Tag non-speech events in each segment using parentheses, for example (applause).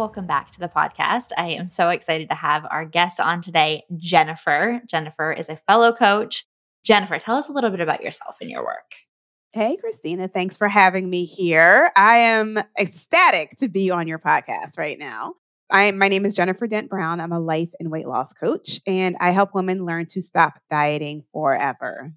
Welcome back to the podcast. I am so excited to have our guest on today, Jennifer. Jennifer is a fellow coach. Jennifer, tell us a little bit about yourself and your work. Hey, Christina. Thanks for having me here. I am ecstatic to be on your podcast right now. I, my name is Jennifer Dent Brown. I'm a life and weight loss coach, and I help women learn to stop dieting forever.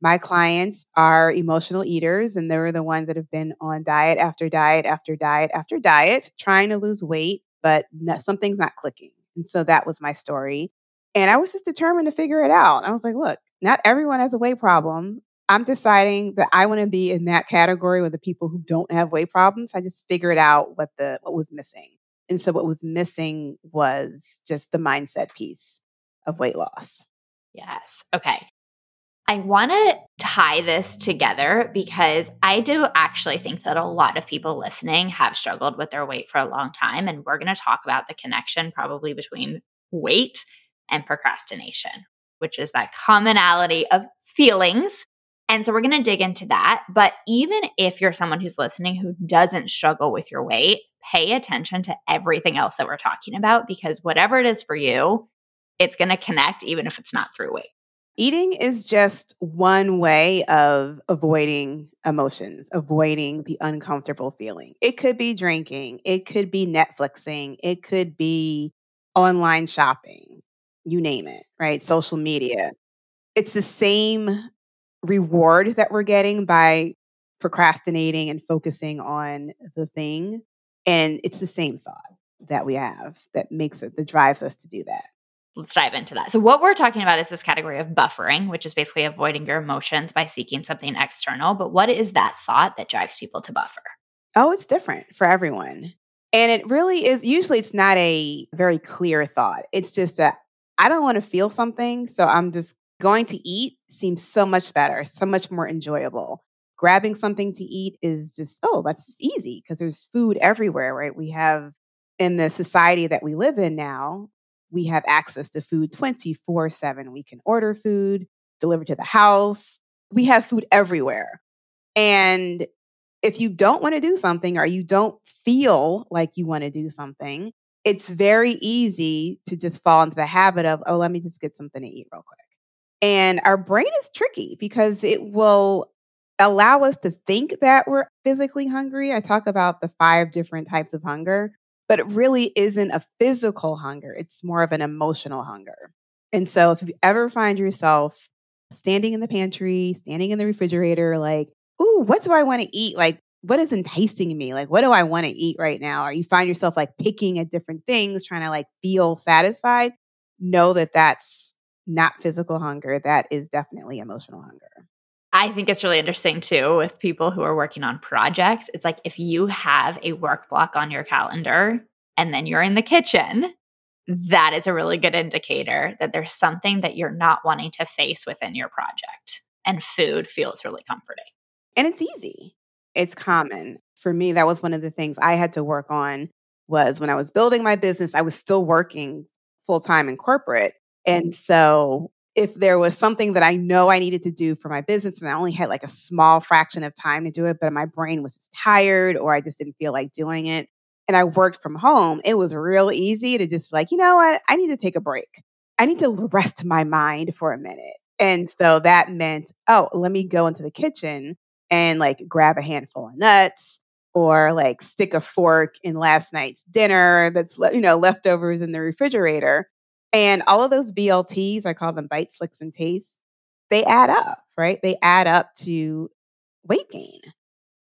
My clients are emotional eaters, and they're the ones that have been on diet after diet after diet after diet, trying to lose weight, but no, something's not clicking. And so that was my story. And I was just determined to figure it out. I was like, look, not everyone has a weight problem. I'm deciding that I want to be in that category with the people who don't have weight problems. I just figured out what the what was missing. And so what was missing was just the mindset piece of weight loss. Yes. Okay. I want to tie this together because I do actually think that a lot of people listening have struggled with their weight for a long time. And we're going to talk about the connection probably between weight and procrastination, which is that commonality of feelings. And so we're going to dig into that. But even if you're someone who's listening who doesn't struggle with your weight, pay attention to everything else that we're talking about because whatever it is for you, it's going to connect even if it's not through weight. Eating is just one way of avoiding emotions, avoiding the uncomfortable feeling. It could be drinking, it could be Netflixing, it could be online shopping, you name it, right? Social media. It's the same reward that we're getting by procrastinating and focusing on the thing. And it's the same thought that we have that makes it, that drives us to do that let's dive into that. So, what we're talking about is this category of buffering, which is basically avoiding your emotions by seeking something external. But what is that thought that drives people to buffer? Oh, it's different for everyone. And it really is, usually, it's not a very clear thought. It's just a, I don't want to feel something. So, I'm just going to eat seems so much better, so much more enjoyable. Grabbing something to eat is just, oh, that's easy because there's food everywhere, right? We have in the society that we live in now, we have access to food 24 7. We can order food, delivered to the house. We have food everywhere. And if you don't want to do something or you don't feel like you want to do something, it's very easy to just fall into the habit of, oh, let me just get something to eat real quick. And our brain is tricky because it will allow us to think that we're physically hungry. I talk about the five different types of hunger but it really isn't a physical hunger. It's more of an emotional hunger. And so if you ever find yourself standing in the pantry, standing in the refrigerator, like, ooh, what do I want to eat? Like, what is enticing me? Like, what do I want to eat right now? Or you find yourself like picking at different things, trying to like feel satisfied, know that that's not physical hunger. That is definitely emotional hunger. I think it's really interesting too with people who are working on projects. It's like if you have a work block on your calendar and then you're in the kitchen, that is a really good indicator that there's something that you're not wanting to face within your project. And food feels really comforting. And it's easy. It's common. For me, that was one of the things I had to work on was when I was building my business, I was still working full time in corporate. And mm-hmm. so if there was something that I know I needed to do for my business and I only had like a small fraction of time to do it, but my brain was tired or I just didn't feel like doing it, and I worked from home, it was real easy to just like, you know what? I need to take a break. I need to rest my mind for a minute. And so that meant, oh, let me go into the kitchen and like grab a handful of nuts or like stick a fork in last night's dinner that's, you know, leftovers in the refrigerator and all of those BLTs, I call them bites, licks, and tastes, they add up, right? They add up to weight gain.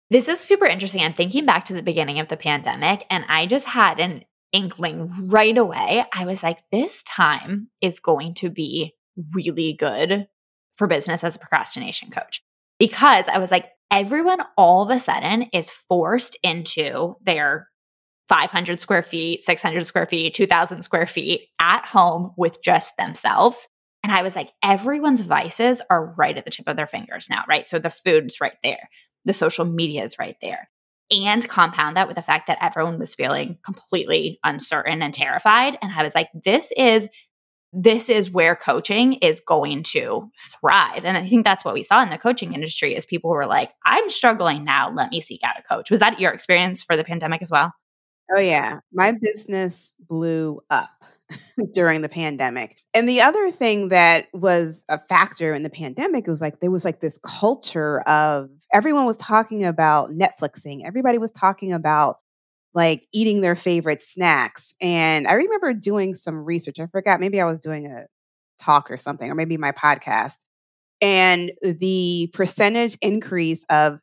This is super interesting. I'm thinking back to the beginning of the pandemic, and I just had an inkling right away. I was like, this time is going to be really good for business as a procrastination coach. Because I was like, everyone all of a sudden is forced into their 500 square feet, 600 square feet, 2000 square feet at home with just themselves. And I was like, everyone's vices are right at the tip of their fingers now, right? So the food's right there, the social media is right there. And compound that with the fact that everyone was feeling completely uncertain and terrified. And I was like, this is this is where coaching is going to thrive. And I think that's what we saw in the coaching industry is people were like, I'm struggling now. Let me seek out a coach. Was that your experience for the pandemic as well? Oh, yeah. My business blew up (laughs) during the pandemic. And the other thing that was a factor in the pandemic was like there was like this culture of everyone was talking about Netflixing, everybody was talking about like eating their favorite snacks. And I remember doing some research. I forgot, maybe I was doing a talk or something, or maybe my podcast. And the percentage increase of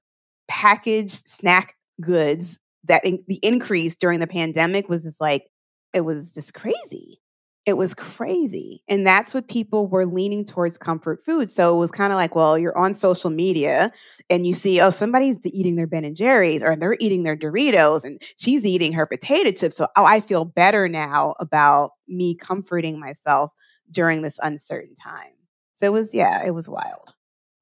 packaged snack goods that in, the increase during the pandemic was just like, it was just crazy. It was crazy. And that's what people were leaning towards comfort food. So it was kind of like, well, you're on social media and you see, oh, somebody's eating their Ben and Jerry's or they're eating their Doritos and she's eating her potato chips. So, oh, I feel better now about me comforting myself during this uncertain time. So it was, yeah, it was wild.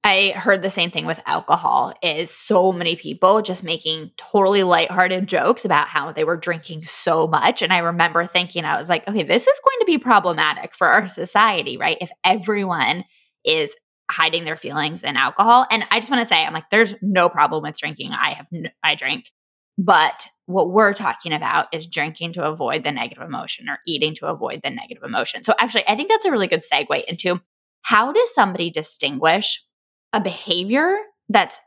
I heard the same thing with alcohol is so many people just making totally lighthearted jokes about how they were drinking so much. And I remember thinking I was like okay this is going to be problematic for our society right? If everyone is hiding their feelings in alcohol. And I just want to say I'm like there's no problem with drinking. I have I drink. But what we're talking about is drinking to avoid the negative emotion or eating to avoid the negative emotion. So actually I think that's a really good segue into how does somebody distinguish a behavior that's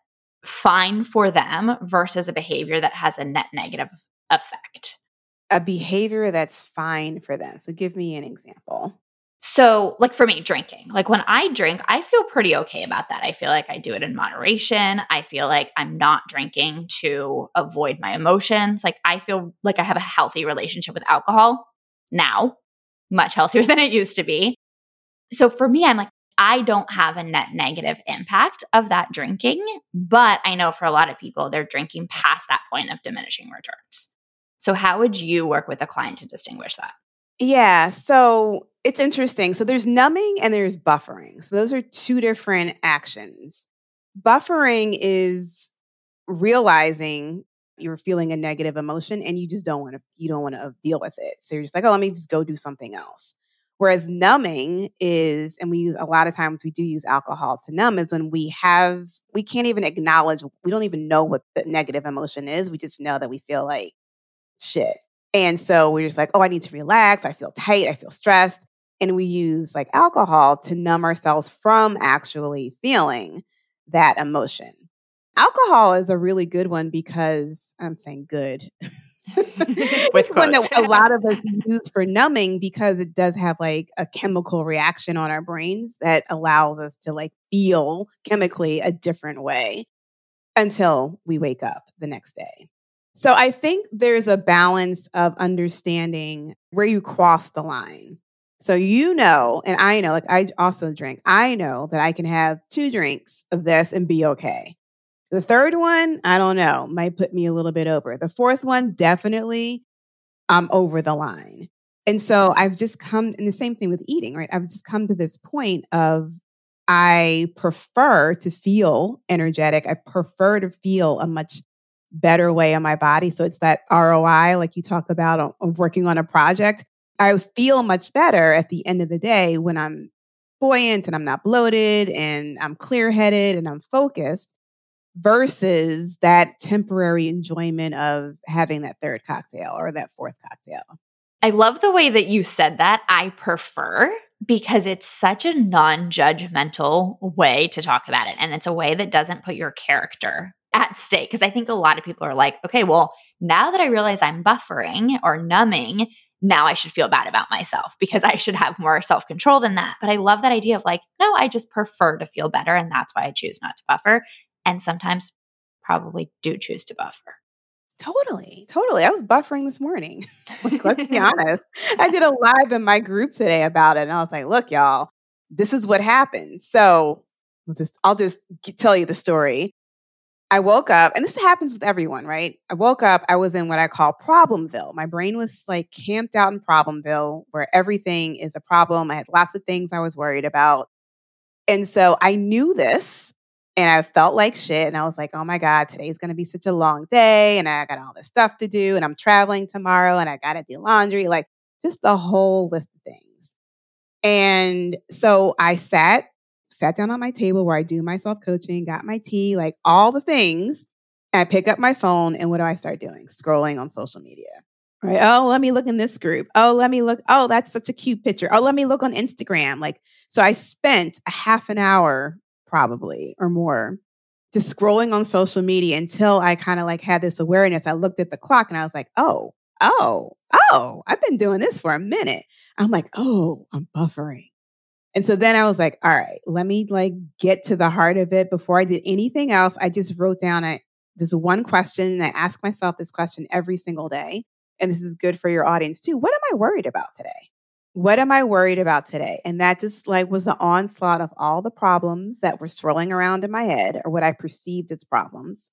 fine for them versus a behavior that has a net negative effect. A behavior that's fine for them. So give me an example. So, like for me, drinking, like when I drink, I feel pretty okay about that. I feel like I do it in moderation. I feel like I'm not drinking to avoid my emotions. Like I feel like I have a healthy relationship with alcohol now, much healthier (laughs) than it used to be. So for me, I'm like, I don't have a net negative impact of that drinking, but I know for a lot of people, they're drinking past that point of diminishing returns. So, how would you work with a client to distinguish that? Yeah, so it's interesting. So, there's numbing and there's buffering. So, those are two different actions. Buffering is realizing you're feeling a negative emotion and you just don't want to you don't want to uh, deal with it. So you're just like, "Oh, let me just go do something else." Whereas numbing is, and we use a lot of times we do use alcohol to numb, is when we have, we can't even acknowledge, we don't even know what the negative emotion is. We just know that we feel like shit. And so we're just like, oh, I need to relax. I feel tight. I feel stressed. And we use like alcohol to numb ourselves from actually feeling that emotion. Alcohol is a really good one because I'm saying good. (laughs) (laughs) with one that a lot of us use for numbing because it does have like a chemical reaction on our brains that allows us to like feel chemically a different way until we wake up the next day. So I think there's a balance of understanding where you cross the line. So you know, and I know, like I also drink, I know that I can have two drinks of this and be okay. The third one, I don't know, might put me a little bit over. The fourth one, definitely, I'm over the line. And so I've just come, and the same thing with eating, right? I've just come to this point of I prefer to feel energetic. I prefer to feel a much better way in my body. So it's that ROI, like you talk about on, working on a project. I feel much better at the end of the day when I'm buoyant and I'm not bloated and I'm clear headed and I'm focused versus that temporary enjoyment of having that third cocktail or that fourth cocktail. I love the way that you said that. I prefer because it's such a non judgmental way to talk about it. And it's a way that doesn't put your character at stake. Because I think a lot of people are like, okay, well, now that I realize I'm buffering or numbing, now I should feel bad about myself because I should have more self control than that. But I love that idea of like, no, I just prefer to feel better. And that's why I choose not to buffer and sometimes probably do choose to buffer. Totally, totally. I was buffering this morning. (laughs) let's be (laughs) honest. I did a live in my group today about it, and I was like, "Look, y'all, this is what happened." So, I'll just I'll just tell you the story. I woke up, and this happens with everyone, right? I woke up, I was in what I call Problemville. My brain was like camped out in Problemville, where everything is a problem. I had lots of things I was worried about. And so I knew this, and I felt like shit. And I was like, oh my God, today's going to be such a long day. And I got all this stuff to do. And I'm traveling tomorrow, and I got to do laundry, like just the whole list of things. And so I sat sat down on my table where I do my self coaching, got my tea, like all the things. I pick up my phone and what do I start doing? Scrolling on social media. Right. Oh, let me look in this group. Oh, let me look. Oh, that's such a cute picture. Oh, let me look on Instagram. Like, so I spent a half an hour probably or more just scrolling on social media until I kind of like had this awareness. I looked at the clock and I was like, oh, oh, oh, I've been doing this for a minute. I'm like, oh, I'm buffering. And so then I was like, all right, let me like get to the heart of it before I did anything else. I just wrote down a, this one question and I ask myself this question every single day. And this is good for your audience too. What am I worried about today? What am I worried about today? And that just like was the onslaught of all the problems that were swirling around in my head or what I perceived as problems.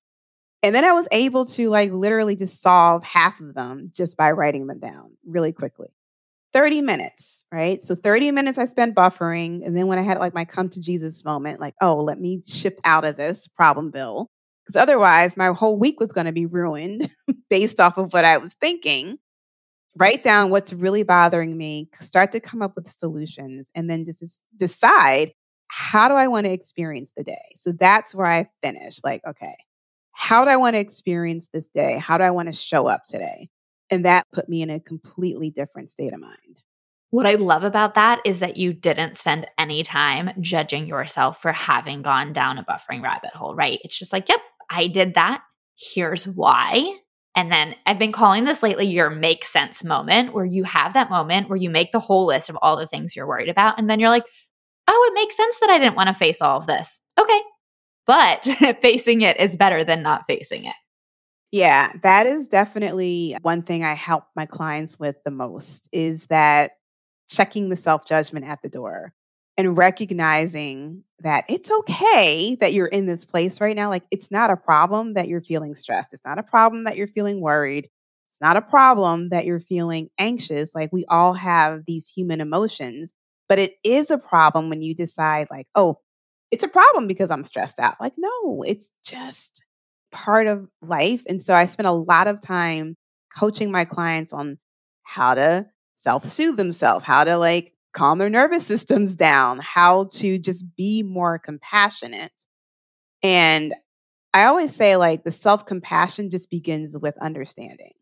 And then I was able to like literally just solve half of them just by writing them down really quickly. 30 minutes, right? So 30 minutes I spent buffering. And then when I had like my come to Jesus moment, like, oh, let me shift out of this Problemville. Because otherwise, my whole week was going to be ruined (laughs) based off of what I was thinking. Write down what's really bothering me, start to come up with solutions, and then just decide how do I want to experience the day? So that's where I finished. Like, okay, how do I want to experience this day? How do I want to show up today? And that put me in a completely different state of mind. What I love about that is that you didn't spend any time judging yourself for having gone down a buffering rabbit hole, right? It's just like, yep, I did that. Here's why. And then I've been calling this lately your make sense moment, where you have that moment where you make the whole list of all the things you're worried about. And then you're like, oh, it makes sense that I didn't want to face all of this. Okay. But (laughs) facing it is better than not facing it. Yeah, that is definitely one thing I help my clients with the most is that checking the self judgment at the door and recognizing that it's okay that you're in this place right now. Like, it's not a problem that you're feeling stressed. It's not a problem that you're feeling worried. It's not a problem that you're feeling anxious. Like, we all have these human emotions, but it is a problem when you decide, like, oh, it's a problem because I'm stressed out. Like, no, it's just part of life. And so I spent a lot of time coaching my clients on how to self soothe themselves, how to like calm their nervous systems down, how to just be more compassionate. And I always say, like, the self compassion just begins with understanding.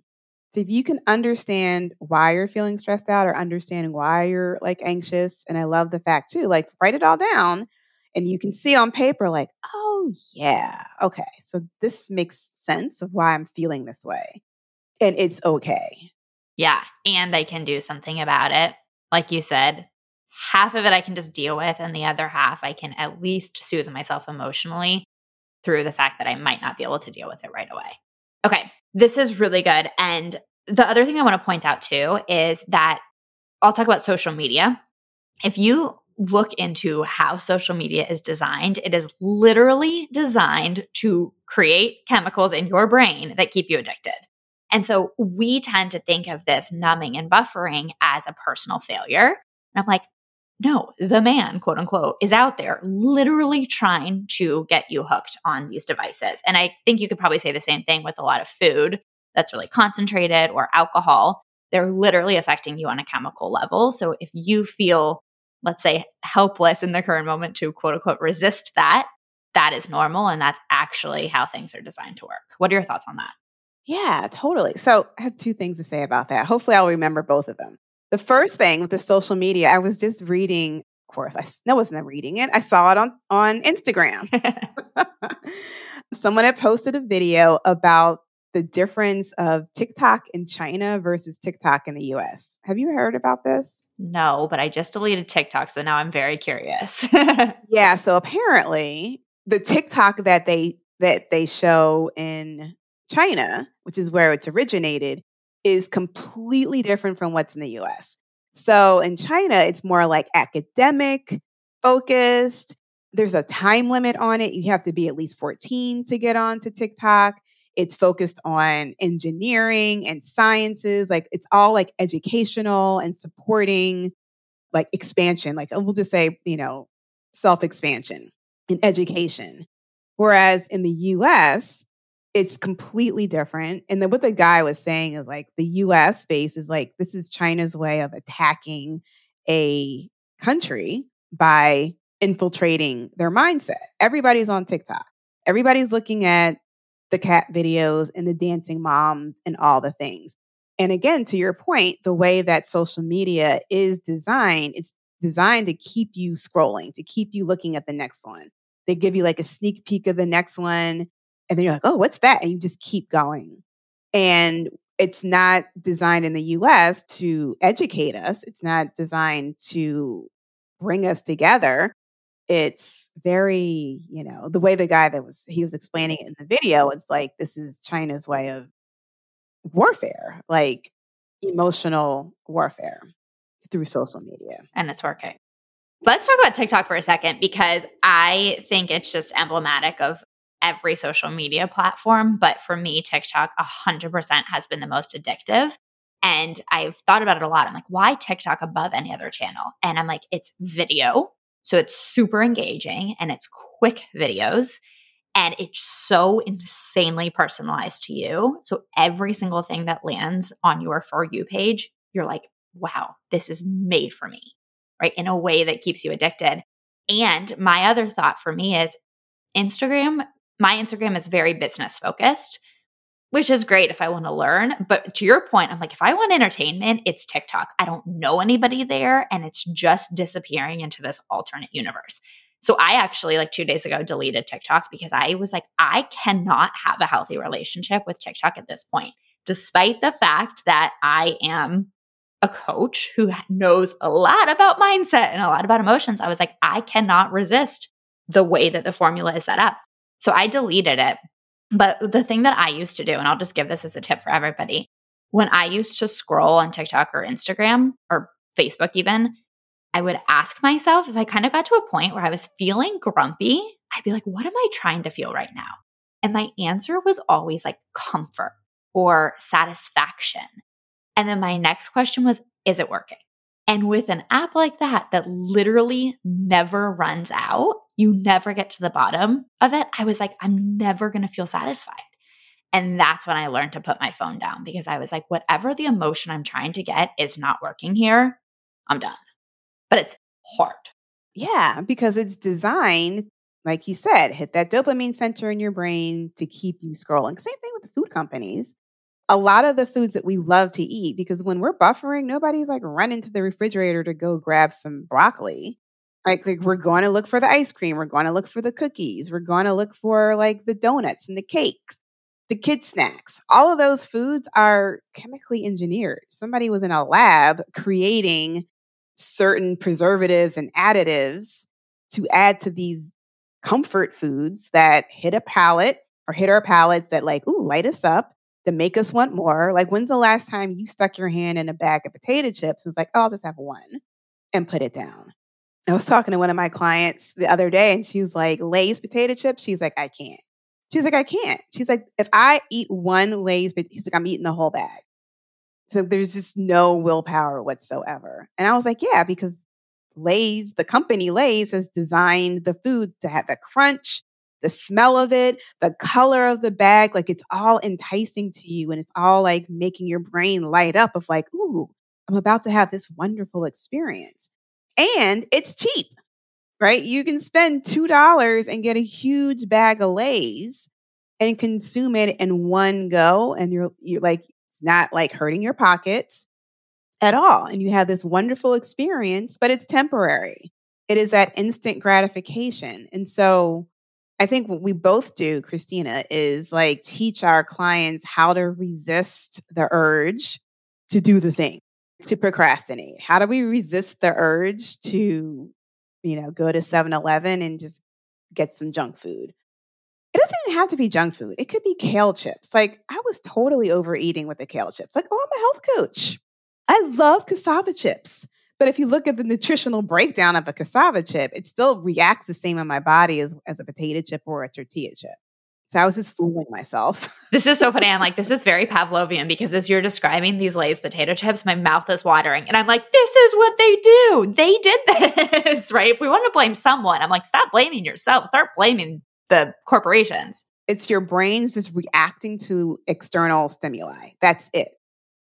So if you can understand why you're feeling stressed out or understanding why you're like anxious, and I love the fact too, like, write it all down and you can see on paper, like, oh, yeah, okay, so this makes sense of why I'm feeling this way. And it's okay. Yeah. And I can do something about it. Like you said, half of it I can just deal with, and the other half I can at least soothe myself emotionally through the fact that I might not be able to deal with it right away. Okay. This is really good. And the other thing I want to point out too is that I'll talk about social media. If you look into how social media is designed, it is literally designed to create chemicals in your brain that keep you addicted. And so we tend to think of this numbing and buffering as a personal failure. And I'm like, no, the man, quote unquote, is out there literally trying to get you hooked on these devices. And I think you could probably say the same thing with a lot of food that's really concentrated or alcohol. They're literally affecting you on a chemical level. So if you feel let's say, helpless in the current moment to quote unquote resist that, that is normal. And that's actually how things are designed to work. What are your thoughts on that? Yeah, totally. So I have two things to say about that. Hopefully, I'll remember both of them. The first thing with the social media, I was just reading, of course, I no, wasn't reading it. I saw it on, on Instagram. (laughs) (laughs) Someone had posted a video about the difference of TikTok in China versus TikTok in the US. Have you heard about this? No, but I just deleted TikTok, so now I'm very curious. (laughs) yeah, so apparently the TikTok that they that they show in China, which is where it's originated, is completely different from what's in the US. So in China, it's more like academic focused. there's a time limit on it. You have to be at least 14 to get on to TikTok. It's focused on engineering and sciences. Like it's all like educational and supporting like expansion. Like we'll just say, you know, self expansion and education. Whereas in the US, it's completely different. And then what the guy was saying is like the US space is like, this is China's way of attacking a country by infiltrating their mindset. Everybody's on TikTok. Everybody's looking at the cat videos and the dancing moms and all the things. And again, to your point, the way that social media is designed, it's designed to keep you scrolling, to keep you looking at the next one. They give you like a sneak peek of the next one. And then you're like, oh, what's that? And you just keep going. And it's not designed in the US to educate us, it's not designed to bring us together it's very, you know, the way the guy that was he was explaining it in the video, it's like this is China's way of warfare, like emotional warfare through social media. And it's working. Let's talk about TikTok for a second because I think it's just emblematic of every social media platform. But for me, TikTok 100% has been the most addictive. And I've thought about it a lot. I'm like, why TikTok above any other channel? And I'm like, it's video. So it's super engaging and it's quick videos and it's so insanely personalized to you. So every single thing that lands on your For You page, you're like, wow, this is made for me, right? In a way that keeps you addicted. And my other thought for me is Instagram, my Instagram is very business focused which is great if I want to learn. But to your point, I'm like, if I want entertainment, it's TikTok. I don't know anybody there and it's just disappearing into this alternate universe. So I actually, like two days ago, deleted TikTok because I was like, I cannot have a healthy relationship with TikTok at this point, despite the fact that I am a coach who knows a lot about mindset and a lot about emotions. I was like, I cannot resist the way that the formula is set up. So I deleted it but the thing that I used to do, and I'll just give this as a tip for everybody, when I used to scroll on TikTok or Instagram or Facebook, even, I would ask myself if I kind of got to a point where I was feeling grumpy, I'd be like, what am I trying to feel right now? And my answer was always like comfort or satisfaction. And then my next question was, is it working? And with an app like that, that literally never runs out, you never get to the bottom of it. I was like, I'm never going to feel satisfied. And that's when I learned to put my phone down because I was like, whatever the emotion I'm trying to get is not working here. I'm done. But it's hard. Yeah, because it's designed, like you said, hit that dopamine center in your brain to keep you scrolling. Same thing with the food companies a lot of the foods that we love to eat because when we're buffering, nobody's like running to the refrigerator to go grab some broccoli. Like, like we're going to look for the ice cream, we're going to look for the cookies, we're going to look for like the donuts and the cakes, the kid snacks. All of those foods are chemically engineered. Somebody was in a lab creating certain preservatives and additives to add to these comfort foods that hit a palate or hit our palates that like, ooh, light us up that make us want more. Like, when's the last time you stuck your hand in a bag of potato chips and was like, oh, I'll just have one and put it down? I was talking to one of my clients the other day and she was like, Lay's potato chips. She's like, I can't. She's like, I can't. She's like, if I eat one Lay's, he's like, I'm eating the whole bag. So there's just no willpower whatsoever. And I was like, yeah, because Lay's, the company Lay's has designed the food to have a crunch, the smell of it, the color of the bag, like it's all enticing to you and it's all like making your brain light up of like, ooh, I'm about to have this wonderful experience. And it's cheap, right? You can spend $2 and get a huge bag of Lay's and consume it in one go. And you're, you're like, it's not like hurting your pockets at all. And you have this wonderful experience, but it's temporary. It is that instant gratification. And so I think what we both do, Christina, is like teach our clients how to resist the urge to do the thing, to procrastinate. How do we resist the urge to, you know, go to 7 Eleven and just get some junk food? It doesn't even have to be junk food. It could be kale chips. Like I was totally overeating with the kale chips. Like, oh, I'm a health coach. I love cassava chips, But if you look at the nutritional breakdown of a cassava chip, it still reacts the same in my body as, as a potato chip or a tortilla chip. So I was just fooling myself. (laughs) This is so funny. I'm like, this is very Pavlovian because as you're describing these Lay's potato chips, my mouth is watering. And I'm like, this is what they do. They did (laughs) this, right? If we want to blame someone, I'm like, stop blaming yourself. Start blaming the corporations. It's your brain's just reacting to external stimuli. That's it.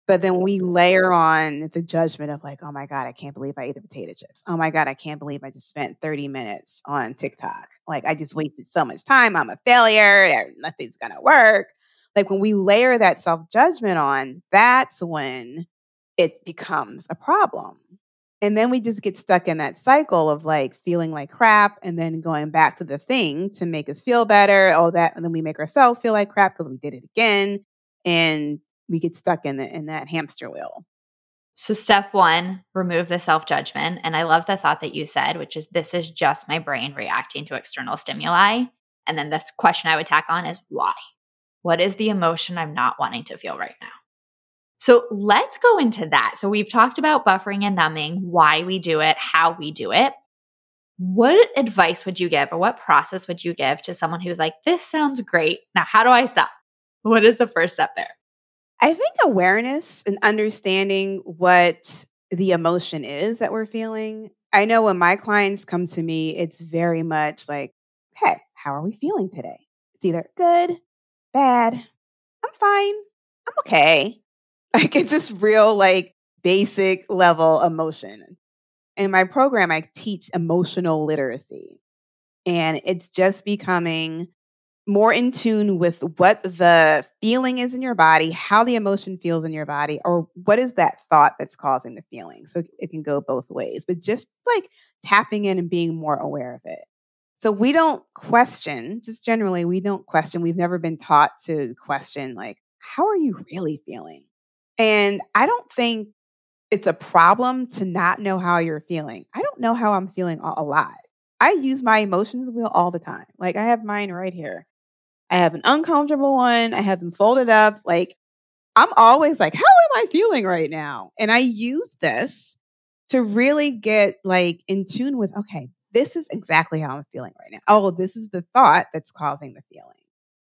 But then we layer on the judgment of like, oh my God, I can't believe I ate the potato chips. Oh my God, I can't believe I just spent 30 minutes on TikTok. Like I just wasted so much time. I'm a failure. Nothing's gonna work. Like when we layer that self-judgment on, that's when it becomes a problem. And then we just get stuck in that cycle of like feeling like crap and then going back to the thing to make us feel better. Oh, that, and then we make ourselves feel like crap because we did it again. And we get stuck in the, in that hamster wheel. So step 1, remove the self-judgment, and I love the thought that you said, which is this is just my brain reacting to external stimuli. And then the question I would tack on is why? What is the emotion I'm not wanting to feel right now? So let's go into that. So we've talked about buffering and numbing, why we do it, how we do it. What advice would you give or what process would you give to someone who's like, this sounds great. Now, how do I stop? What is the first step there? I think awareness and understanding what the emotion is that we're feeling. I know when my clients come to me, it's very much like, hey, how are we feeling today? It's either good, bad, I'm fine, I'm okay. (laughs) Like it's just real, like basic level emotion. In my program, I teach emotional literacy. And it's just becoming more in tune with what the feeling is in your body, how the emotion feels in your body, or what is that thought that's causing the feeling. So it can go both ways, but just like tapping in and being more aware of it. So we don't question, just generally, we don't question. We've never been taught to question, like, how are you really feeling? And I don't think it's a problem to not know how you're feeling. I don't know how I'm feeling a lot. I use my emotions wheel all the time. Like I have mine right here. I have an uncomfortable one. I have them folded up. Like I'm always like, how am I feeling right now? And I use this to really get like in tune with, okay, this is exactly how I'm feeling right now. Oh, this is the thought that's causing the feeling.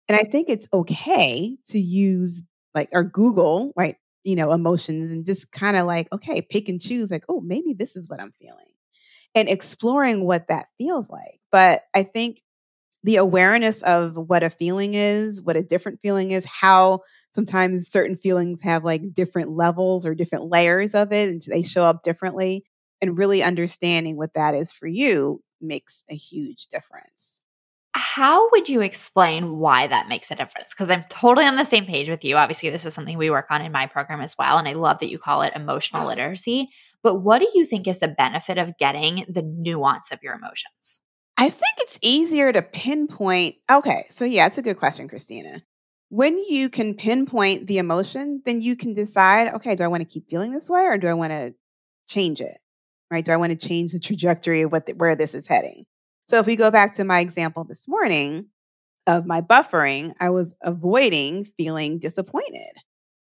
And I think it's okay to use like or Google, right? You know, emotions and just kind of like, okay, pick and choose, like, oh, maybe this is what I'm feeling. And exploring what that feels like. But I think the awareness of what a feeling is, what a different feeling is, how sometimes certain feelings have like different levels or different layers of it and they show up differently. And really understanding what that is for you makes a huge difference. How would you explain why that makes a difference? Because I'm totally on the same page with you. Obviously, this is something we work on in my program as well. And I love that you call it emotional literacy. But what do you think is the benefit of getting the nuance of your emotions? I think it's easier to pinpoint. Okay, so yeah, it's a good question, Christina. When you can pinpoint the emotion, then you can decide, okay, do I want to keep feeling this way or do I want to change it? Right? Do I want to change the trajectory of what the, where this is heading? So if we go back to my example this morning of my buffering, I was avoiding feeling disappointed.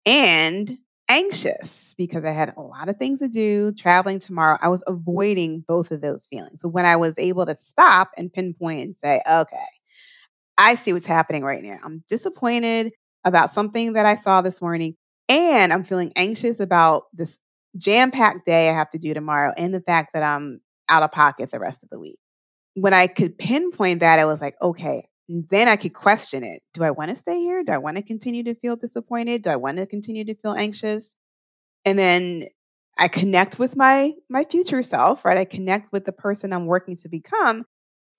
And anxious because I had a lot of things to do, traveling tomorrow. I was avoiding both of those feelings. So when I was able to stop and pinpoint and say, okay, I see what's happening right now. I'm disappointed about something that I saw this morning, and I'm feeling anxious about this jam packed day I have to do tomorrow and the fact that I'm out of pocket the rest of the week. When I could pinpoint that, I was like, okay, then I could question it. Do I want to stay here? Do I want to continue to feel disappointed? Do I want to continue to feel anxious? And then I connect with my my future self, right? I connect with the person I'm working to become.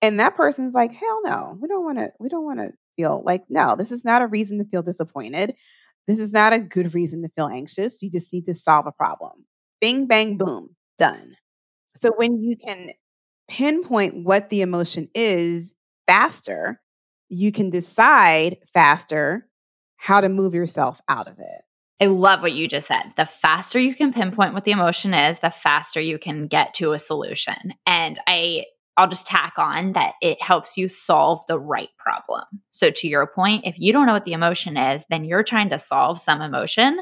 And that person's like, hell no, we don't want to, we don't want to feel like, no, this is not a reason to feel disappointed. This is not a good reason to feel anxious. You just need to solve a problem. Bing, bang, boom, done. So when you can pinpoint what the emotion is faster, you can decide faster how to move yourself out of it. I love what you just said. The faster you can pinpoint what the emotion is, the faster you can get to a solution. And I I'll just tack on that it helps you solve the right problem. So to your point, if you don't know what the emotion is, then you're trying to solve some emotion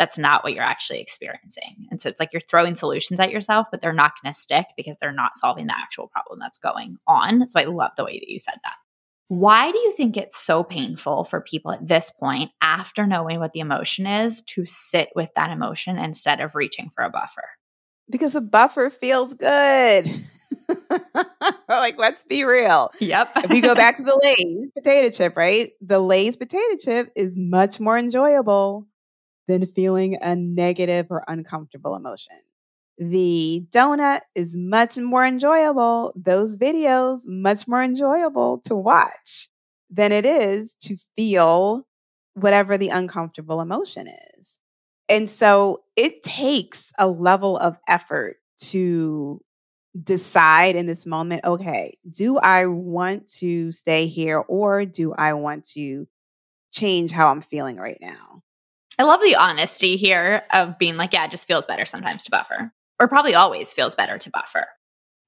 that's not what you're actually experiencing. And so it's like you're throwing solutions at yourself, but they're not going to stick because they're not solving the actual problem that's going on. So I love the way that you said that. Why do you think it's so painful for people at this point, after knowing what the emotion is, to sit with that emotion instead of reaching for a buffer? Because a buffer feels good. (laughs) like, let's be real. Yep. if we go back to the (laughs) Lay's potato chip, right? The Lay's potato chip is much more enjoyable than feeling a negative or uncomfortable emotion. The donut is much more enjoyable. Those videos, much more enjoyable to watch than it is to feel whatever the uncomfortable emotion is. And so it takes a level of effort to decide in this moment okay, do I want to stay here or do I want to change how I'm feeling right now? I love the honesty here of being like, yeah, it just feels better sometimes to buffer or probably always feels better to buffer.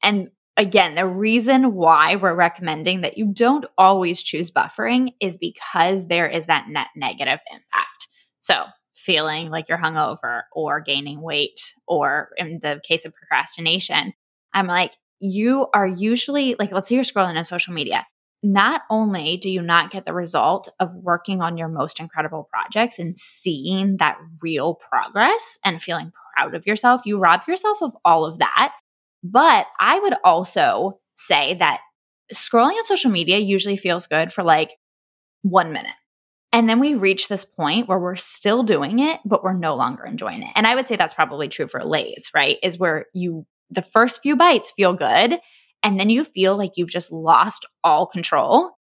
And again, the reason why we're recommending that you don't always choose buffering is because there is that net negative impact. So, feeling like you're hungover or gaining weight, or in the case of procrastination, I'm like, you are usually like, let's say you're scrolling on social media. Not only do you not get the result of working on your most incredible projects and seeing that real progress and feeling proud of yourself. You rob yourself of all of that. But I would also say that scrolling on social media usually feels good for like one minute. And then we reach this point where we're still doing it, but we're no longer enjoying it. And I would say that's probably true for Lay's, right? Is where you, the first few bites feel good. And then you feel like you've just lost all control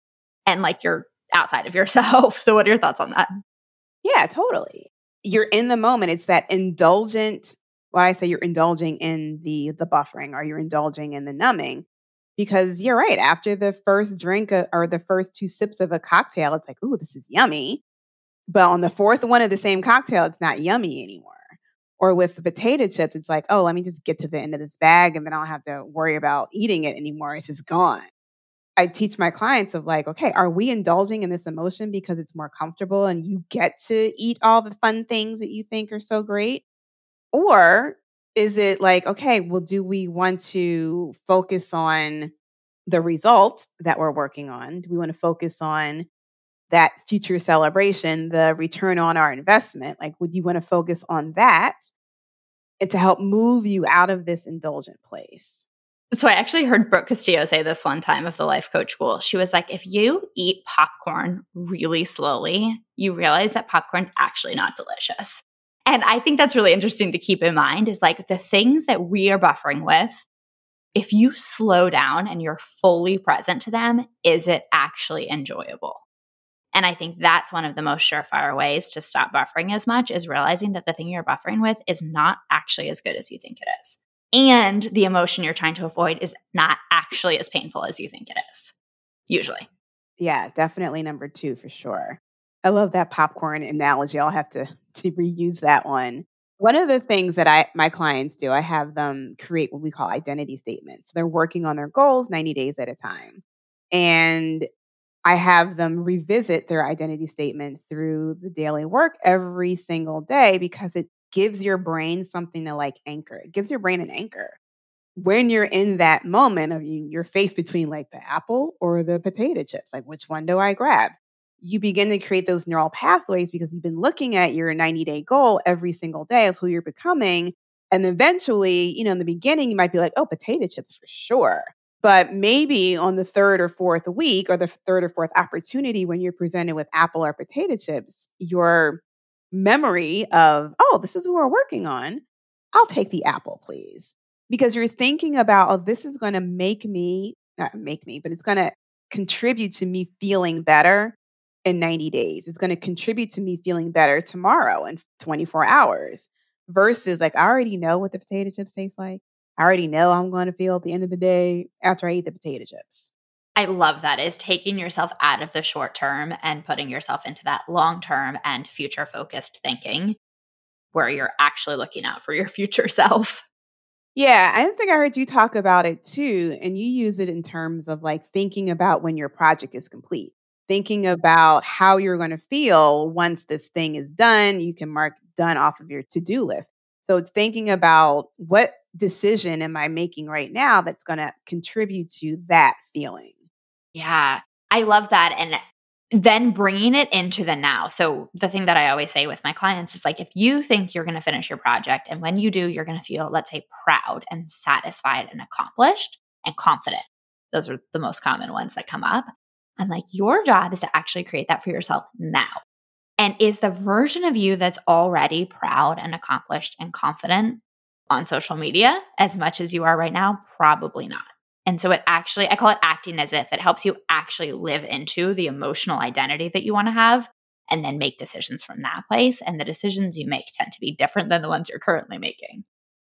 and like you're outside of yourself. (laughs) So, what are your thoughts on that? Yeah, totally you're in the moment. It's that indulgent. Why I say you're indulging in the the buffering or you're indulging in the numbing, because you're right. After the first drink uh, or the first two sips of a cocktail, it's like, "Ooh, this is yummy." But on the fourth one of the same cocktail, it's not yummy anymore. Or with the potato chips, it's like, "Oh, let me just get to the end of this bag, and then I don't have to worry about eating it anymore. It's just gone." I teach my clients of like, okay, are we indulging in this emotion because it's more comfortable and you get to eat all the fun things that you think are so great? Or is it like, okay, well, do we want to focus on the result that we're working on? Do we want to focus on that future celebration, the return on our investment? Like, would you want to focus on that and to help move you out of this indulgent place? So I actually heard Brooke Castillo say this one time of the life coach school. She was like, if you eat popcorn really slowly, you realize that popcorn's actually not delicious. And I think that's really interesting to keep in mind is like the things that we are buffering with, if you slow down and you're fully present to them, is it actually enjoyable? And I think that's one of the most surefire ways to stop buffering as much is realizing that the thing you're buffering with is not actually as good as you think it is and the emotion you're trying to avoid is not actually as painful as you think it is, usually. Yeah, definitely number two for sure. I love that popcorn analogy. I'll have to, (laughs) to reuse that one. One of the things that I my clients do, I have them create what we call identity statements. So they're working on their goals 90 days at a time. And I have them revisit their identity statement through the daily work every single day because it gives your brain something to like anchor. It gives your brain an anchor. When you're in that moment of you, you're faced between like the apple or the potato chips, like which one do I grab? You begin to create those neural pathways because you've been looking at your 90 day goal every single day of who you're becoming. And eventually, you know, in the beginning, you might be like, oh, potato chips for sure. But maybe on the third or fourth week or the third or fourth opportunity when you're presented with apple or potato chips, your memory of, oh, this is what we're working on, I'll take the apple, please. Because you're thinking about, oh, this is going to make me, not make me, but it's going to contribute to me feeling better in 90 days. It's going to contribute to me feeling better tomorrow in 24 hours versus like, I already know what the potato chips taste like. I already know I'm going to feel at the end of the day after I eat the potato chips. I love that is taking yourself out of the short term and putting yourself into that long term and future focused thinking where you're actually looking out for your future (laughs) self. Yeah, I think I heard you talk about it too. And you use it in terms of like thinking about when your project is complete, thinking about how you're going to feel once this thing is done. You can mark done off of your to do list. So it's thinking about what decision am I making right now that's going to contribute to that feeling. Yeah, I love that. And then bringing it into the now. So, the thing that I always say with my clients is like, if you think you're going to finish your project, and when you do, you're going to feel, let's say, proud and satisfied and accomplished and confident. Those are the most common ones that come up. I'm like, your job is to actually create that for yourself now. And is the version of you that's already proud and accomplished and confident on social media as much as you are right now? Probably not. And so it actually, I call it acting as if it helps you actually live into the emotional identity that you want to have and then make decisions from that place. And the decisions you make tend to be different than the ones you're currently making.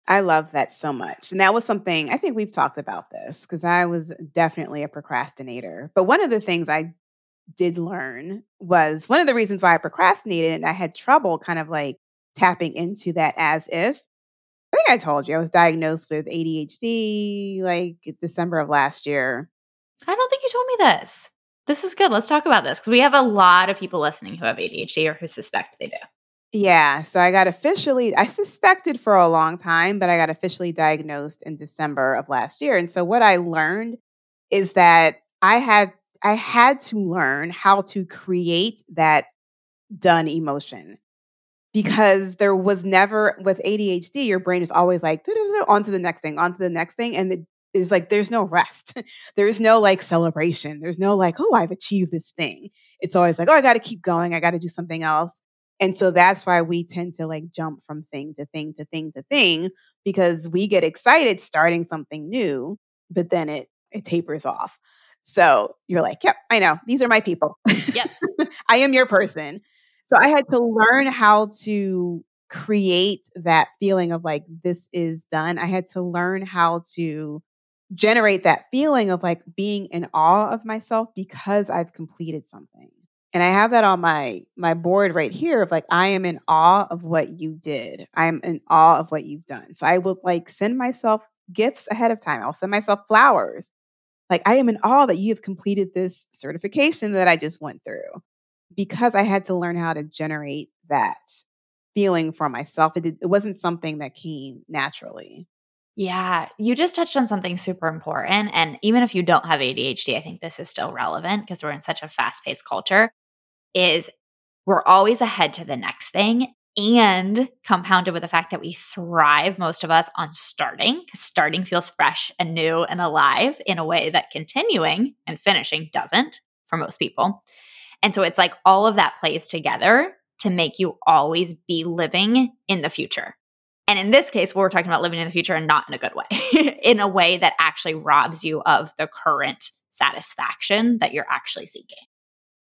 I love that so much. And that was something I think we've talked about this because I was definitely a procrastinator. But one of the things I did learn was one of the reasons why I procrastinated and I had trouble kind of like tapping into that as if. I think I told you I was diagnosed with ADHD like December of last year. I don't think you told me this. This is good. Let's talk about this because we have a lot of people listening who have ADHD or who suspect they do. Yeah, so I got officially I suspected for a long time, but I got officially diagnosed in December of last year. And so what I learned is that I had I had to learn how to create that done emotion. Because there was never with ADHD, your brain is always like on to the next thing, on to the next thing. And it is like there's no rest. (laughs) there's no like celebration. There's no like, oh, I've achieved this thing. It's always like, oh, I gotta keep going. I gotta do something else. And so that's why we tend to like jump from thing to thing to thing to thing because we get excited starting something new, but then it it tapers off. So you're like, yep, I know. These are my people. Yep. (laughs) I am your person. So I had to learn how to create that feeling of like this is done. I had to learn how to generate that feeling of like being in awe of myself because I've completed something. And i have that on my my board right here of like i am in awe of what you did. I'm in awe of what you've done. So i will like send myself gifts ahead of time. I'll send myself flowers. Like i am in awe that you have completed this certification that i just went through because i had to learn how to generate that feeling for myself it, it wasn't something that came naturally yeah, you just touched on something super important. And even if you don't have ADHD, I think this is still relevant because we're in such a fast paced culture is we're always ahead to the next thing and compounded with the fact that we thrive most of us on starting because starting feels fresh and new and alive in a way that continuing and finishing doesn't for most people and so it's like all of that plays together to make you always be living in the future and in this case we're talking about living in the future and not in a good way (laughs) in a way that actually robs you of the current satisfaction that you're actually seeking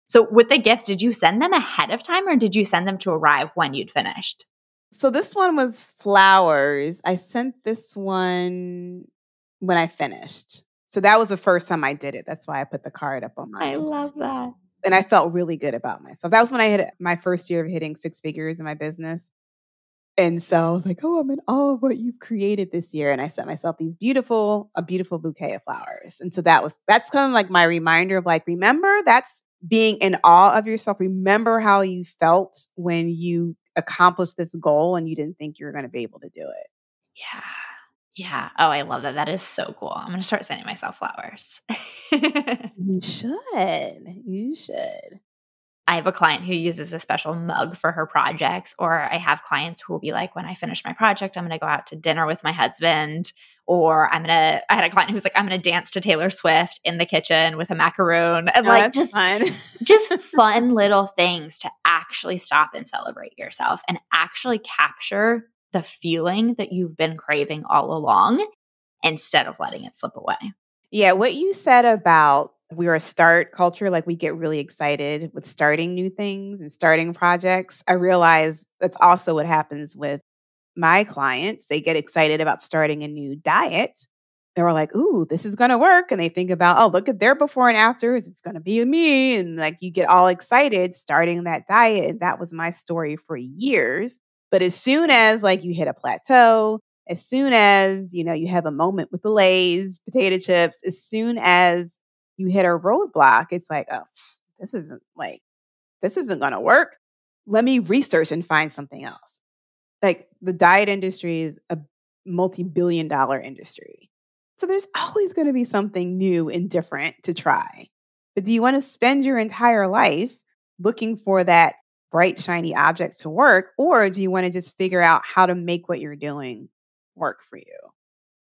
so, with the gifts, did you send them ahead of time or did you send them to arrive when you'd finished? So, this one was flowers. I sent this one when I finished. So, that was the first time I did it. That's why I put the card up on my. I love that. And I felt really good about myself. That was when I hit my first year of hitting six figures in my business. And so I was like, oh, I'm in awe of what you've created this year. And I sent myself these beautiful, a beautiful bouquet of flowers. And so that was, that's kind of like my reminder of like, remember, that's being in awe of yourself. Remember how you felt when you accomplished this goal and you didn't think you were going to be able to do it. Yeah. Yeah. Oh, I love that. That is so cool. I'm going to start sending myself flowers. (laughs) you should. You should. I have a client who uses a special mug for her projects, or I have clients who will be like, when I finish my project, I'm going to go out to dinner with my husband, or I'm going to, I had a client who's like, I'm going to dance to Taylor Swift in the kitchen with a macaroon and oh, like just, fun. just fun (laughs) little things to actually stop and celebrate yourself and actually capture the feeling that you've been craving all along instead of letting it slip away. Yeah, what you said about we're a start culture, like we get really excited with starting new things and starting projects. I realize that's also what happens with my clients. They get excited about starting a new diet. They're like, ooh, this is going to work. And they think about, oh, look at their before and afters. It's going to be me. And like you get all excited starting that diet. And that was my story for years. But as soon as like you hit a plateau, as soon as, you know, you have a moment with the Lay's, potato chips, as soon as you hit a roadblock, it's like, oh, this isn't like, this isn't going to work. Let me research and find something else. Like the diet industry is a multi billion dollar industry. So there's always going to be something new and different to try. But do you want to spend your entire life looking for that bright, shiny object to work? Or do you want to just figure out how to make what you're doing work for you?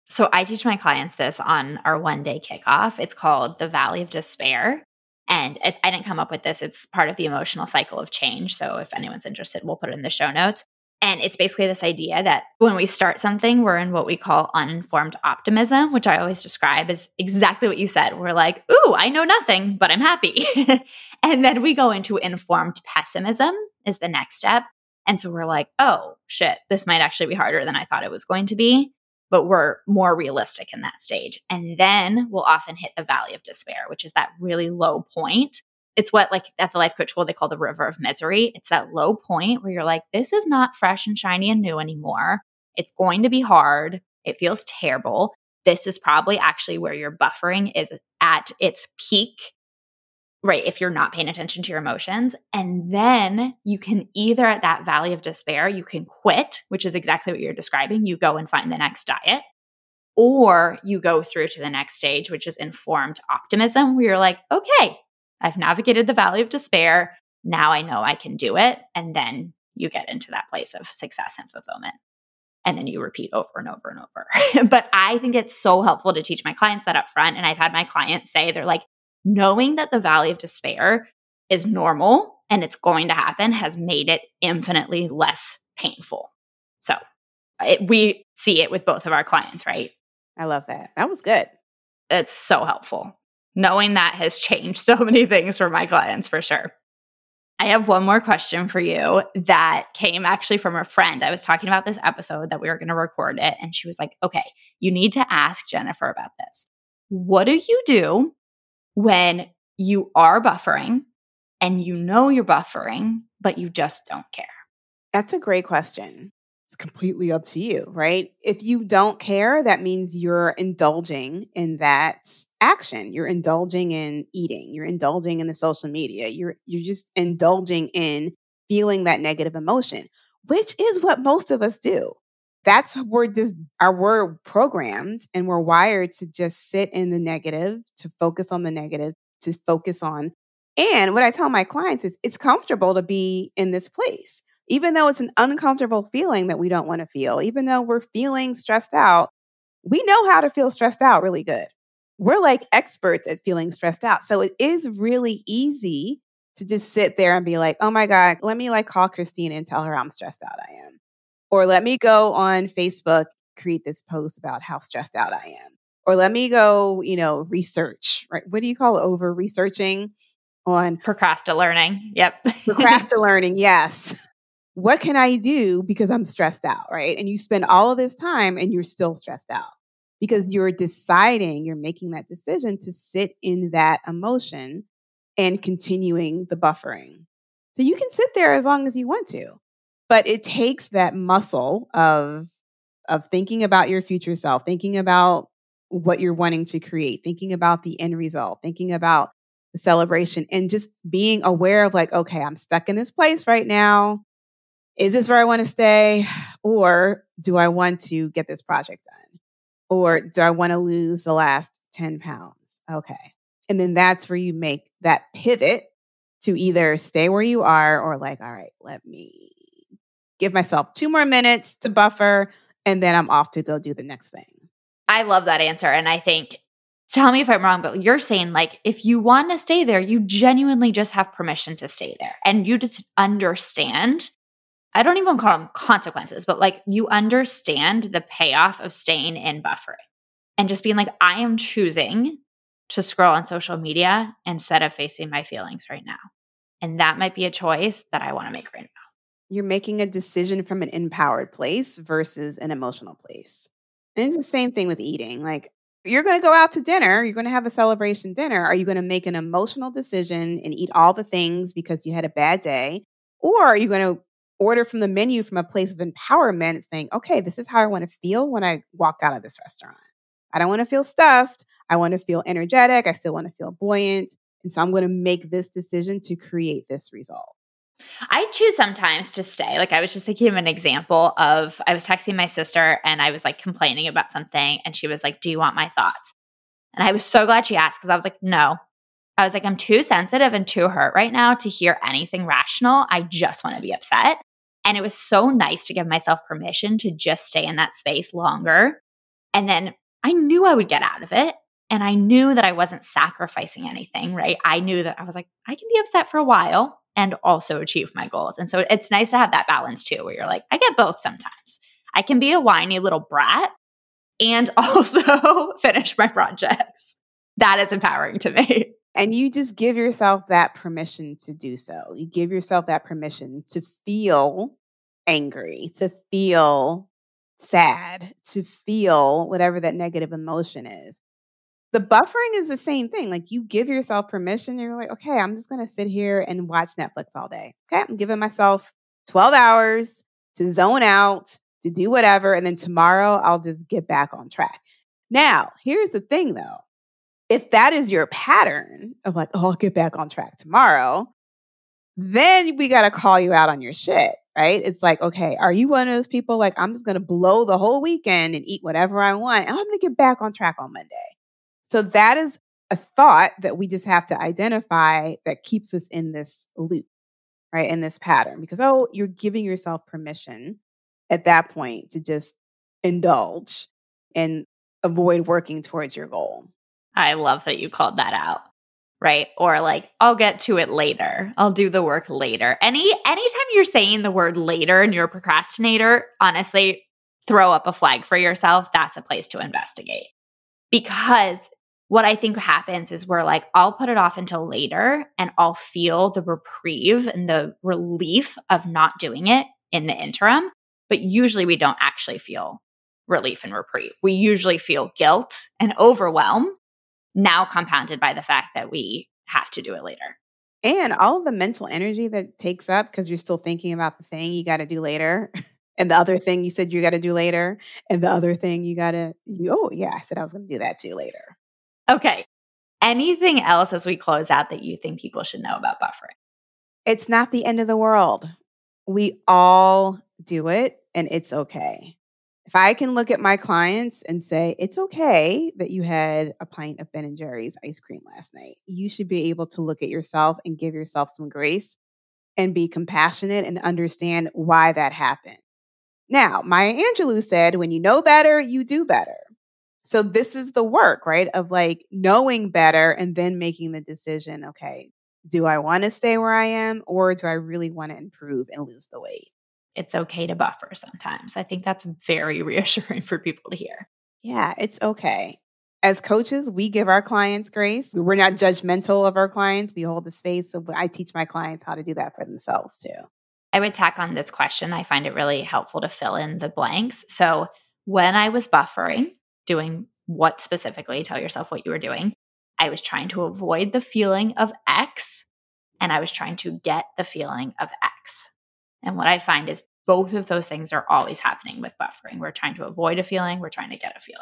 So I teach my clients this on our one day kickoff. It's called the Valley of Despair. And it, I didn't come up with this. It's part of the emotional cycle of change. So if anyone's interested, we'll put it in the show notes. And it's basically this idea that when we start something, we're in what we call uninformed optimism, which I always describe as exactly what you said. We're like, ooh, I know nothing, but I'm happy. (laughs) and then we go into informed pessimism, is the next step. And so we're like, oh, shit, this might actually be harder than I thought it was going to be. But we're more realistic in that stage. And then we'll often hit a valley of despair, which is that really low point it's what like at the life coach school they call the river of misery. It's that low point where you're like, this is not fresh and shiny and new anymore. It's going to be hard. It feels terrible. This is probably actually where your buffering is at its peak, right? If you're not paying attention to your emotions. And then you can either at that valley of despair, you can quit, which is exactly what you're describing. You go and find the next diet. Or you go through to the next stage, which is informed optimism, where you're like, okay, I've navigated the valley of despair. Now I know I can do it. And then you get into that place of success and fulfillment. And then you repeat over and over and over. (laughs) but I think it's so helpful to teach my clients that up front. And I've had my clients say, they're like, knowing that the valley of despair is normal and it's going to happen has made it infinitely less painful. So it, we see it with both of our clients, right? I love that. That was good. It's so helpful knowing that has changed (laughs) so many things for my clients for sure. I have one more question for you that came actually from a friend. I was talking about this episode that we were going to record it, and she was like, okay, you need to ask Jennifer about this. What do you do when you are buffering and you know you're buffering, but you just don't care? That's a great question it's completely up to you, right? If you don't care, that means you're indulging in that action. You're indulging in eating. You're indulging in the social media. You're you're just indulging in feeling that negative emotion, which is what most of us do. That's we're just our we're programmed and we're wired to just sit in the negative, to focus on the negative, to focus on. And what I tell my clients is it's comfortable to be in this place even though it's an uncomfortable feeling that we don't want to feel, even though we're feeling stressed out, we know how to feel stressed out really good. We're like experts at feeling stressed out. So it is really easy to just sit there and be like, oh my God, let me like call Christine and tell her I'm stressed out I am. Or let me go on Facebook, create this post about how stressed out I am. Or let me go, you know, research, right? What do you call it? Over researching on procrastinating. Yep. procrastinating. (laughs) Yes what can I do because I'm stressed out, right? And you spend all of this time and you're still stressed out because you're deciding, you're making that decision to sit in that emotion and continuing the buffering. So you can sit there as long as you want to, but it takes that muscle of of thinking about your future self, thinking about what you're wanting to create, thinking about the end result, thinking about the celebration and just being aware of like, okay, I'm stuck in this place right now is this where I want to stay? Or do I want to get this project done? Or do I want to lose the last 10 pounds? Okay. And then that's where you make that pivot to either stay where you are or like, all right, let me give myself two more minutes to buffer and then I'm off to go do the next thing. I love that answer. And I think, tell me if I'm wrong, but you're saying like if you want to stay there, you genuinely just have permission to stay there and you just understand I don't even call them consequences, but like you understand the payoff of staying in buffering and just being like, I am choosing to scroll on social media instead of facing my feelings right now. And that might be a choice that I want to make right now. You're making a decision from an empowered place versus an emotional place. And it's the same thing with eating. Like, you're going to go out to dinner, you're going to have a celebration dinner. Are you going to make an emotional decision and eat all the things because you had a bad day? Or are you going to order from the menu from a place of empowerment, saying, okay, this is how I want to feel when I walk out of this restaurant. I don't want to feel stuffed. I want to feel energetic. I still want to feel buoyant. And so I'm going to make this decision to create this result. I choose sometimes to stay. Like I was just thinking of an example of I was texting my sister and I was like complaining about something and she was like, "Do you want my thoughts?" And I was so glad she asked because I was like, "No." I was like, "I'm too sensitive and too hurt right now to hear anything rational. I just want to be upset." And it was so nice to give myself permission to just stay in that space longer. And then I knew I would get out of it. And I knew that I wasn't sacrificing anything, right? I knew that I was like, I can be upset for a while and also achieve my goals. And so it's nice to have that balance too, where you're like, I get both sometimes. I can be a whiny little brat and (laughs) also finish my projects. That is empowering to me. And you just give yourself that permission to do so. You give yourself that permission to feel angry, to feel sad, to feel whatever that negative emotion is the buffering is the same thing. Like you give yourself permission. You're like, okay, I'm just going to sit here and watch Netflix all day. Okay. I'm giving myself 12 hours to zone out, to do whatever. And then tomorrow I'll just get back on track. Now, here's the thing though. If that is your pattern of like, oh, I'll get back on track tomorrow, then we got to call you out on your shit, right? It's like, okay, are you one of those people like, I'm just going to blow the whole weekend and eat whatever I want and I'm going to get back on track on Monday? So that is a thought that we just have to identify that keeps us in this loop, right? In this pattern, because, oh, you're giving yourself permission at that point to just indulge and avoid working towards your goal. I love that you called that out. Right? Or like I'll get to it later. I'll do the work later. Any anytime you're saying the word later and you're a procrastinator, honestly, throw up a flag for yourself. That's a place to investigate. Because what I think happens is we're like, I'll put it off until later and I'll feel the reprieve and the relief of not doing it in the interim. But usually we don't actually feel relief and reprieve. We usually feel guilt and overwhelm, now compounded by the fact that we have to do it later. And all of the mental energy that takes up because you're still thinking about the thing you got (laughs) to do later. and the other thing you said you got to do later. And the other thing you got to, oh, yeah, I said I was going to do that too later. Okay. Anything else as we close out that you think people should know about buffering? It's not the end of the world. We all do it and it's okay. If I can look at my clients and say, it's okay that you had a pint of Ben and Jerry's ice cream last night, you should be able to look at yourself and give yourself some grace and be compassionate and understand why that happened. Now, Maya Angelou said, when you know better, you do better. So this is the work, right? Of like knowing better and then making the decision, okay, do I want to stay where I am or do I really want to improve and lose the weight? It's okay to buffer sometimes. I think that's very (laughs) reassuring for people to hear. Yeah, it's okay. As coaches, we give our clients grace. We're not judgmental of our clients. We hold the space. So I teach my clients how to do that for themselves too. I would tack on this question. I find it really helpful to fill in the blanks. So when I was buffering, doing what specifically, tell yourself what you were doing. I was trying to avoid the feeling of X and I was trying to get the feeling of X. And what I find is both of those things are always happening with buffering. We're trying to avoid a feeling, we're trying to get a feeling.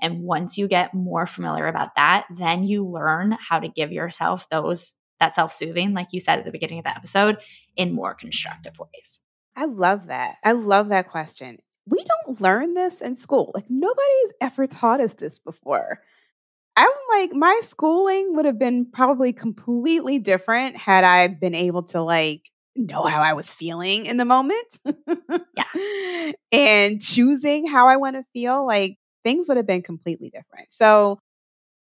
And once you get more familiar about that, then you learn how to give yourself those that self-soothing like you said at the beginning of the episode in more constructive ways. I love that. I love that question we don't learn this in school. Like nobody's ever taught us this before. I'm like, my schooling would have been probably completely different had I been able to like know how I was feeling in the moment. yeah. (laughs) And choosing how I want to feel, like things would have been completely different. So,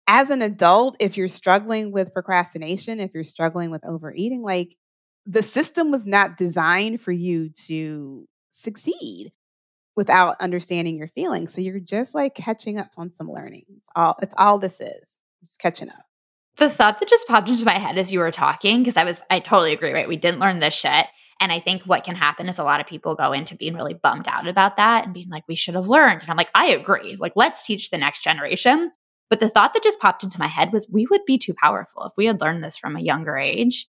as an adult, if you're struggling with procrastination, if you're struggling with overeating, like the system was not designed for you to succeed without understanding your feelings. So you're just like catching up on some learning. It's all it's all this is. Just catching up. The thought that just popped into my head as you were talking, because I was I totally agree, right? We didn't learn this shit. And I think what can happen is a lot of people go into being really bummed out about that and being like, we should have learned. And I'm like, I agree. Like, let's teach the next generation. But the thought that just popped into my head was we would be too powerful. If we had learned this from a younger age,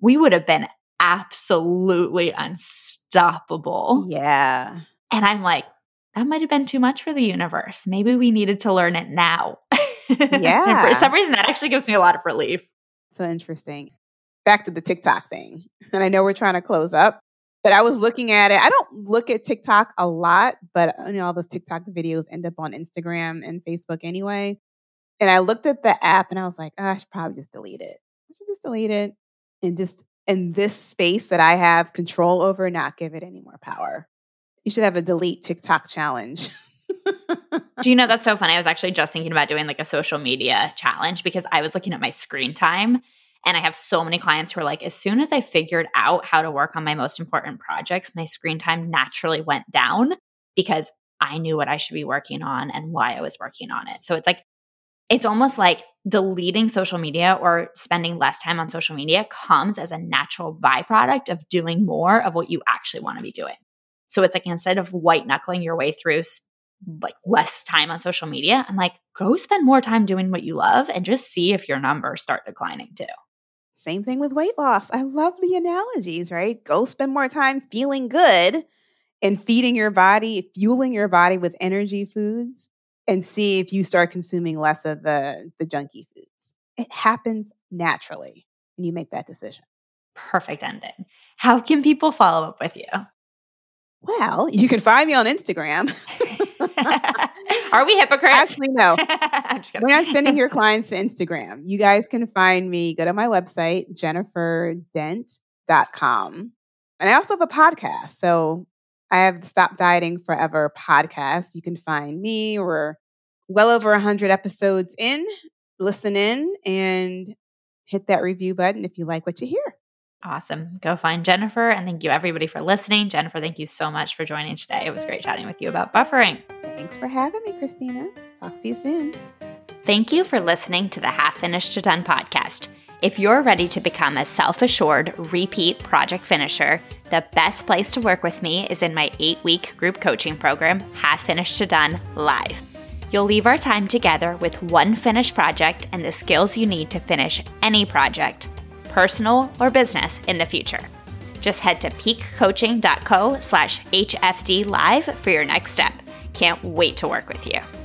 we would have been absolutely unstoppable. Yeah. And I'm like, that might have been too much for the universe. Maybe we needed to learn it now. Yeah. for some reason, that actually gives me a lot of relief. So interesting. back to the TikTok thing. And I know we're trying to close up, but I was looking at it. I don't look at TikTok a lot, but uh, you know, all those TikTok videos end up on Instagram and Facebook anyway. And I looked at the app and I was like, oh, I should probably just delete it. I should just delete it and just in this space that I have control over, not give it any more power. You should have a delete TikTok challenge. (laughs) Do you know that's so funny? I was actually just thinking about doing like a social media challenge because I was looking at my screen time and I have so many clients who are like, as soon as I figured out how to work on my most important projects, my screen time naturally went down because I knew what I should be working on and why I was working on it. So it's like, it's almost like deleting social media or spending less time on social media comes as a natural byproduct of doing more of what you actually want to be doing. So it's like instead of white knuckling your way through like less time on social media, I'm like, go spend more time doing what you love and just see if your numbers start declining too. Same thing with weight loss. I love the analogies, right? Go spend more time feeling good and feeding your body, fueling your body with energy foods and see if you start consuming less of the the junky foods. It happens naturally when you make that decision. Perfect ending. How can people follow up with you? Well, you can find me on Instagram. (laughs) Are we hypocrites? Actually, no. (laughs) We're not sending your (laughs) clients to Instagram. You guys can find me, go to my website, jenniferdent.com. And I also have a podcast. So I have the Stop Dieting Forever podcast. You can find me. We're well over 100 episodes in. Listen in and hit that review button if you like what you hear. Awesome. Go find Jennifer. And thank you, everybody, for listening. Jennifer, thank you so much for joining today. It was great chatting with you about buffering. Thanks for having me, Christina. Talk to you soon. Thank you for listening to the Half Finished to Done podcast. If you're ready to become a self assured repeat project finisher, the best place to work with me is in my eight week group coaching program, Half Finished to Done Live. You'll leave our time together with one finished project and the skills you need to finish any project personal or business in the future. Just head to peakcoaching.co slash HFD live for your next step. Can't wait to work with you.